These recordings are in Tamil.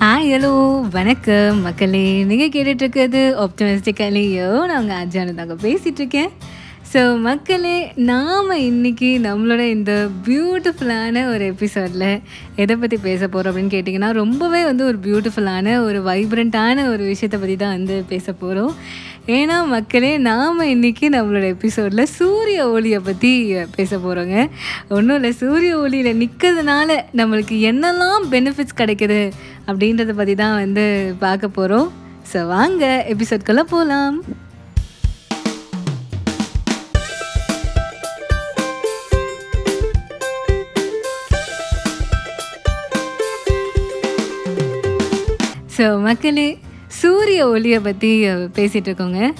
ஹாய் ஹலோ வணக்கம் மக்களே. நீங்கள் கேட்டுட்ருக்கிறது ஆப்டமிஸ்டிக்கலையோ நான் உங்கள் அஜானு பேசிகிட்ருக்கேன் ஸோ மக்களே நாம் இன்றைக்கி நம்மளோட இந்த பியூட்டிஃபுல்லான ஒரு எபிசோடில் எதை பற்றி பேச போகிறோம் அப்படின்னு கேட்டிங்கன்னா ரொம்பவே வந்து ஒரு பியூட்டிஃபுல்லான ஒரு வைப்ரண்ட்டான ஒரு விஷயத்தை பற்றி தான் வந்து பேச போகிறோம் ஏன்னா மக்களே நாம் இன்றைக்கி நம்மளோட எபிசோடில் சூரிய ஒளியை பற்றி பேச போகிறோங்க ஒன்றும் இல்லை சூரிய ஒளியில் நிற்கிறதுனால நம்மளுக்கு என்னெல்லாம் பெனிஃபிட்ஸ் கிடைக்குது அப்படின்றத பற்றி தான் வந்து பார்க்க போகிறோம் ஸோ வாங்க எபிசோட்குள்ளே போகலாம் ஸோ மக்களே சூரிய ஒளியை பற்றி பேசிகிட்டு இருக்கோங்க.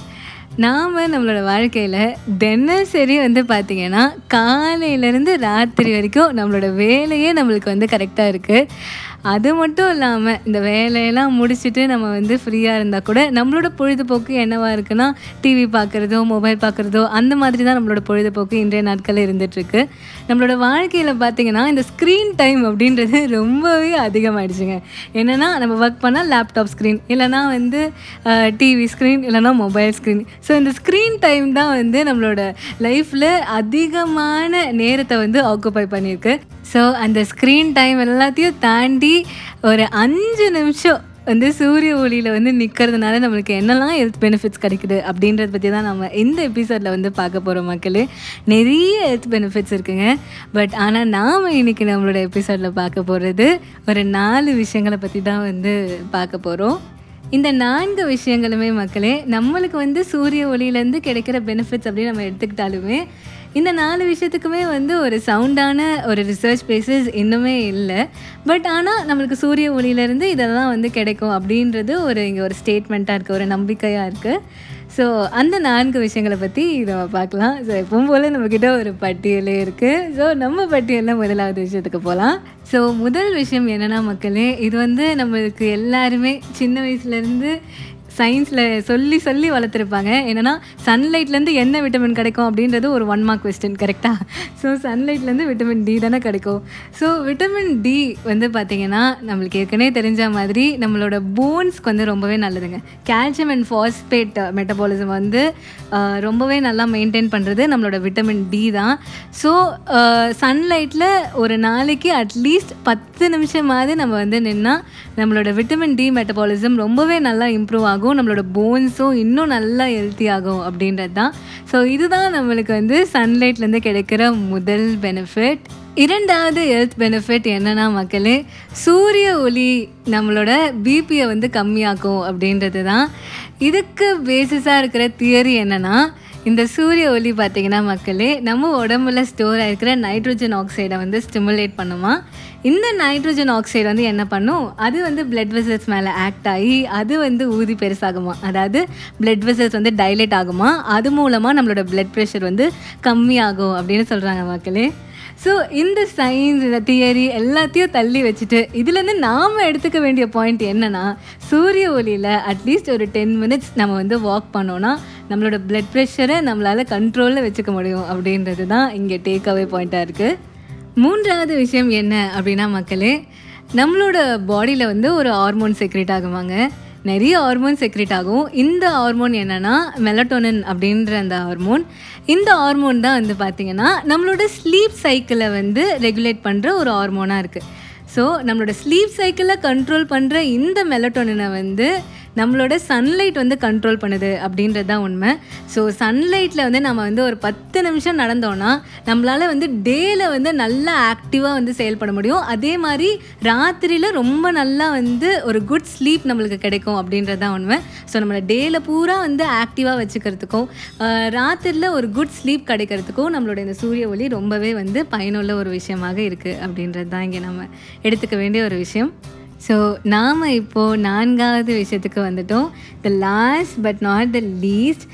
நாம் நம்மளோட வாழ்க்கையில் தினசரி வந்து பார்த்திங்கன்னா காலையிலேருந்து ராத்திரி வரைக்கும் நம்மளோட வேலையே நம்மளுக்கு வந்து கரெக்டாக இருக்குது அது மட்டும் இல்லாமல் இந்த வேலையெல்லாம் முடிச்சுட்டு நம்ம வந்து ஃப்ரீயாக இருந்தால் கூட நம்மளோட பொழுதுபோக்கு என்னவாக இருக்குன்னா டிவி பார்க்குறதோ மொபைல் பார்க்குறதோ அந்த மாதிரி தான் நம்மளோட பொழுதுபோக்கு இன்றைய நாட்களில் இருந்துகிட்ருக்கு நம்மளோட வாழ்க்கையில் பார்த்திங்கன்னா இந்த ஸ்க்ரீன் டைம் அப்படின்றது ரொம்பவே அதிகமாகிடுச்சுங்க என்னென்னா நம்ம ஒர்க் பண்ணால் லேப்டாப் ஸ்க்ரீன் இல்லைனா வந்து டிவி ஸ்க்ரீன் இல்லைனா மொபைல் ஸ்க்ரீன் ஸோ இந்த ஸ்க்ரீன் டைம் தான் வந்து நம்மளோட லைஃப்பில் அதிகமான நேரத்தை வந்து ஆக்குப்பை பண்ணியிருக்கு. ஸோ அந்த ஸ்க்ரீன் டைம் எல்லாத்தையும் தாண்டி ஒரு அஞ்சு நிமிஷம் வந்து சூரிய ஒளியில் வந்து நிற்கிறதுனால நம்மளுக்கு என்னெல்லாம் ஹெல்த் பெனிஃபிட்ஸ் கிடைக்குது அப்படின்றத பற்றி தான் நம்ம இந்த எபிசோடில் வந்து பார்க்க போகிறோம் மக்களே. நிறைய ஹெல்த் பெனிஃபிட்ஸ் இருக்குங்க. பட் ஆனால் நாம் இன்றைக்கி நம்மளோட எபிசோடில் பார்க்க போகிறது ஒரு நாலு விஷயங்களை பற்றி தான் வந்து பார்க்க போகிறோம் இந்த நான்கு விஷயங்களுமே மக்களே நம்மளுக்கு வந்து சூரிய ஒளியிலேருந்து கிடைக்கிற பெனிஃபிட்ஸ் அப்படின்னு நம்ம எடுத்துக்கிட்டாலுமே இந்த நாலு விஷயத்துக்குமே வந்து ஒரு சவுண்டான ஒரு ரிசர்ச் பேசஸ் இன்னுமே இல்லை. பட் ஆனால் நம்மளுக்கு சூரிய ஒளியிலேருந்து இதெல்லாம் வந்து கிடைக்கும் அப்படின்றது ஒரு இங்கே ஒரு ஸ்டேட்மெண்ட்டாக இருக்குது ஒரு நம்பிக்கையாக இருக்குது ஸோ அந்த நான்கு விஷயங்களை பற்றி நம்ம பார்க்கலாம். ஸோ எப்பவும் போல் நம்மக்கிட்ட ஒரு பட்டியலே இருக்குது ஸோ நம்ம பட்டியலில் முதலாவது விஷயத்துக்கு போகலாம் ஸோ முதல் விஷயம் என்னென்னா மக்களே இது வந்து நம்மளுக்கு எல்லாருமே சின்ன வயசுலேருந்து சயின்ஸில் சொல்லி சொல்லி வளர்த்துருப்பாங்க. என்னென்னா சன்லைட்லேருந்து என்ன விட்டமின் கிடைக்கும் அப்படின்றது ஒரு ஒன் மார்க் கொஸ்டின் கரெக்டாக ஸோ சன்லைட்லேருந்து விட்டமின் டி தானே கிடைக்கும். ஸோ விட்டமின் டி வந்து பார்த்திங்கன்னா நம்மளுக்கு ஏற்கனவே தெரிஞ்ச மாதிரி நம்மளோட போன்ஸ்க்கு வந்து ரொம்பவே நல்லதுங்க. கால்சியம் அண்ட் ஃபாஸ்பேட் மெட்டபாலிசம் வந்து ரொம்பவே நல்லா மெயின்டைன் பண்ணுறது நம்மளோட விட்டமின் டி தான். ஸோ சன்லைட்டில் ஒரு நாளைக்கு அட்லீஸ்ட் பத்து நிமிஷமாவது நம்ம வந்து நின்னால் நம்மளோட விட்டமின் டி மெட்டபாலிசம் ரொம்பவே நல்லா இம்ப்ரூவ் ஆகும். நம்மளோட போன்ஸும் இன்னும் நல்லா ஹெல்த்தி ஆகும் அப்படின்றது தான். ஸோ இதுதான் நம்மளுக்கு வந்து சன்லைட்லேருந்து கிடைக்கிற முதல் பெனிஃபிட் இரண்டாவது ஹெல்த் பெனிஃபிட் என்னென்னா மக்களே சூரிய ஒளி நம்மளோட பிபியை வந்து கம்மியாக்கும் அப்படின்றது தான். இதுக்கு பேசிஸாக இருக்கிற தியரி என்னென்னா இந்த சூரிய ஒளி பார்த்திங்கன்னா மக்களே நம்ம உடம்புல ஸ்டோர் ஆகிருக்கிற நைட்ரஜன் ஆக்சைடை வந்து ஸ்டிமுலேட் பண்ணுமா? இந்த நைட்ரஜன் ஆக்சைடு வந்து என்ன பண்ணும்? அது வந்து பிளட் வெசல்ஸ் மேலே ஆக்ட் ஆகி அது வந்து ஊதி பெருசாகுமா? அதாவது பிளட் வெசல்ஸ் வந்து டைலேட் ஆகுமா? அது மூலமாக நம்மளோட பிளட் ப்ரெஷர் வந்து கம்மியாகும் அப்படின்னு சொல்கிறாங்க மக்களே. ஸோ இந்த சயின்ஸ் இந்த தியரி எல்லாத்தையும் தள்ளி வச்சுட்டு இதுலேருந்து நாம் எடுத்துக்க வேண்டிய பாயிண்ட் என்னென்னா சூரிய ஒளியில் அட்லீஸ்ட் ஒரு டென் மினிட்ஸ் நம்ம வந்து வாக் பண்ணோன்னா நம்மளோட பிளட் ப்ரெஷரை நம்மளால் கண்ட்ரோலில் வச்சுக்க முடியும் அப்படின்றது தான் இங்கே டேக் அவே பாயிண்ட்டாக இருக்குது மூன்றாவது விஷயம் என்ன அப்படின்னா மக்களே நம்மளோட பாடியில் வந்து ஒரு ஹார்மோன் செக்ரேட் ஆகுவாங்க நிறைய ஹார்மோன் செக்ரேட் ஆகும். இந்த ஹார்மோன் என்னென்னா மெலட்டோனன் அப்படின்ற அந்த ஹார்மோன் இந்த ஹார்மோன் தான் வந்து பார்த்திங்கன்னா நம்மளோட ஸ்லீப் சைக்கிளை வந்து ரெகுலேட் பண்ணுற ஒரு ஹார்மோனாக இருக்குது ஸோ நம்மளோட ஸ்லீப் சைக்கிளை கண்ட்ரோல் பண்ணுற இந்த மெலட்டோனனை வந்து நம்மளோட சன்லைட் வந்து கண்ட்ரோல் பண்ணுது அப்படின்றது தான் உண்மை. ஸோ சன்லைட்டில் வந்து நம்ம வந்து ஒரு பத்து நிமிஷம் நடந்தோன்னா நம்மளால் வந்து டேயில் வந்து நல்லா ஆக்டிவாக வந்து செயல்பட முடியும். அதே மாதிரி ராத்திரியில் ரொம்ப நல்லா வந்து ஒரு குட் ஸ்லீப் நம்மளுக்கு கிடைக்கும் அப்படின்றது தான் உண்மை. ஸோ நம்மளை டேயில் பூரா வந்து ஆக்டிவாக வச்சுக்கிறதுக்கும் ராத்திரியில் ஒரு குட் ஸ்லீப் கிடைக்கிறதுக்கும் நம்மளோட இந்த சூரிய ஒளி ரொம்பவே வந்து பயனுள்ள ஒரு விஷயமாக இருக்குது அப்படின்றது தான் இங்கே நம்ம எடுத்துக்க வேண்டிய ஒரு விஷயம். ஸோ நாம் இப்போது நான்காவது விஷயத்துக்கு வந்துட்டோம். The last but not the least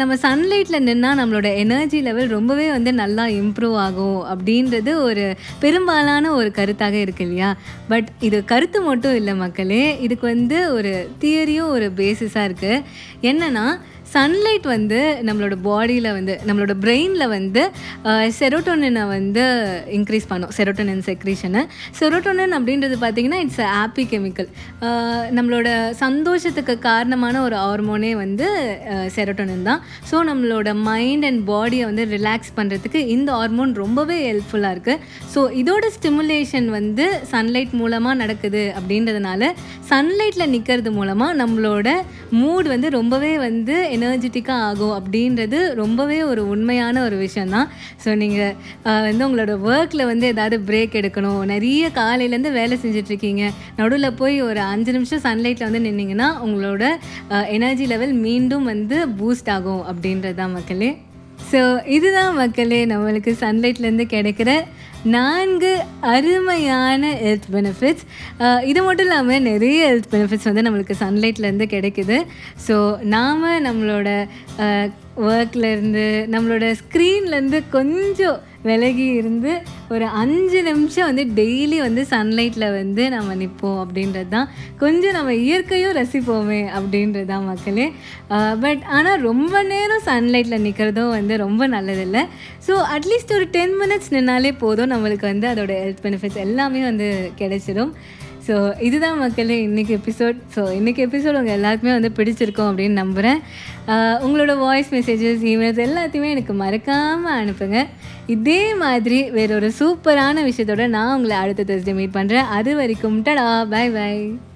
நம்ம சன்லைட்டில் நின்னால் நம்மளோட எனர்ஜி லெவல் ரொம்பவே வந்து நல்லா இம்ப்ரூவ் ஆகும் அப்படின்றது ஒரு பெரும்பாலான ஒரு கருத்தாக இருக்கு இல்லையா? பட் இது கருத்து மட்டும் இல்லை மக்களே இதுக்கு வந்து ஒரு தியரியும் ஒரு பேசிஸாக இருக்குது என்னென்னா சன்லைட் வந்து நம்மளோட பாடியில் வந்து நம்மளோட பிரெயினில் வந்து செரோட்டோனினை வந்து இன்க்ரீஸ் பண்ணும். செரோட்டோனின் செக்ரீஷனை செரோட்டோனின் அப்படின்றது பார்த்திங்கன்னா இட்ஸ் ஹாப்பி கெமிக்கல் நம்மளோட சந்தோஷத்துக்கு காரணமான ஒரு ஹார்மோனே வந்து செரோட்டோனின் தான். ஸோ நம்மளோட மைண்ட் அண்ட் பாடியை வந்து ரிலாக்ஸ் பண்ணுறதுக்கு இந்த ஹார்மோன் ரொம்பவே ஹெல்ப்ஃபுல்லாக இருக்குது ஸோ இதோட ஸ்டிமுலேஷன் வந்து சன்லைட் மூலமாக நடக்குது அப்படின்றதுனால சன்லைட்டில் நிற்கிறது மூலமாக நம்மளோட மூட் வந்து ரொம்பவே வந்து எனர்ஜெட்டிக்காக ஆகும் அப்படின்றது ரொம்பவே ஒரு உண்மையான ஒரு விஷயந்தான் ஸோ நீங்கள் வந்து உங்களோட ஒர்க்கில் வந்து ஏதாவது பிரேக் எடுக்கணும். நிறைய காலையிலேருந்து வேலை செஞ்சிட்ருக்கீங்க. நடுவில் போய் ஒரு அஞ்சு நிமிஷம் சன்லைட்டில் வந்து நின்னீங்கன்னா உங்களோட எனர்ஜி லெவல் மீண்டும் வந்து பூஸ்ட் ஆகும் அப்படின்றது தான் மக்களே. ஸோ இதுதான் மக்களே நம்மளுக்கு சன்லைட்லேருந்து கிடைக்கிற நான்கு அருமையான ஹெல்த் பெனிஃபிட்ஸ் இது மட்டும் இல்லாமல் நிறைய ஹெல்த் பெனிஃபிட்ஸ் வந்து நம்மளுக்கு சன்லைட்லேருந்து கிடைக்குது. ஸோ நாம் நம்மளோட ஒர்க்லேருந்து நம்மளோட ஸ்க்ரீன்லேருந்து கொஞ்சம் விலகி இருந்து ஒரு அஞ்சு நிமிஷம் வந்து டெய்லி வந்து சன்லைட்டில் வந்து நம்ம நிற்போம் அப்படின்றது தான் கொஞ்சம் நம்ம இயற்கையும் ரசிப்போமே அப்படின்றது தான் மக்களே பட் ஆனால் ரொம்ப நேரம் சன்லைட்டில் நிற்கிறதும் வந்து ரொம்ப நல்லதில்லை. ஸோ அட்லீஸ்ட் ஒரு டென் மினிட்ஸ் நின்னாலே போதும் நம்மளுக்கு வந்து அதோட ஹெல்த் பெனிஃபிட்ஸ் எல்லாமே வந்து கிடைச்சிடும் ஸோ இதுதான் மக்களே இன்றைக்கி எபிசோட் ஸோ இன்றைக்கி எபிசோட் உங்கள் எல்லாருக்குமே வந்து பிடிச்சிருக்கோம் அப்படின்னு நம்புகிறேன் uh, உங்களோட வாய்ஸ் மெசேஜஸ் இமெயில்ஸ் எல்லாத்தையுமே எனக்கு மறக்காமல் அனுப்புங்க. இதே மாதிரி வேற ஒரு சூப்பரான விஷயத்தோட நான் உங்களை அடுத்த தேர்ஸ்டே மீட் பண்ணுறேன் அது வரைக்கும் டடா பாய் பாய்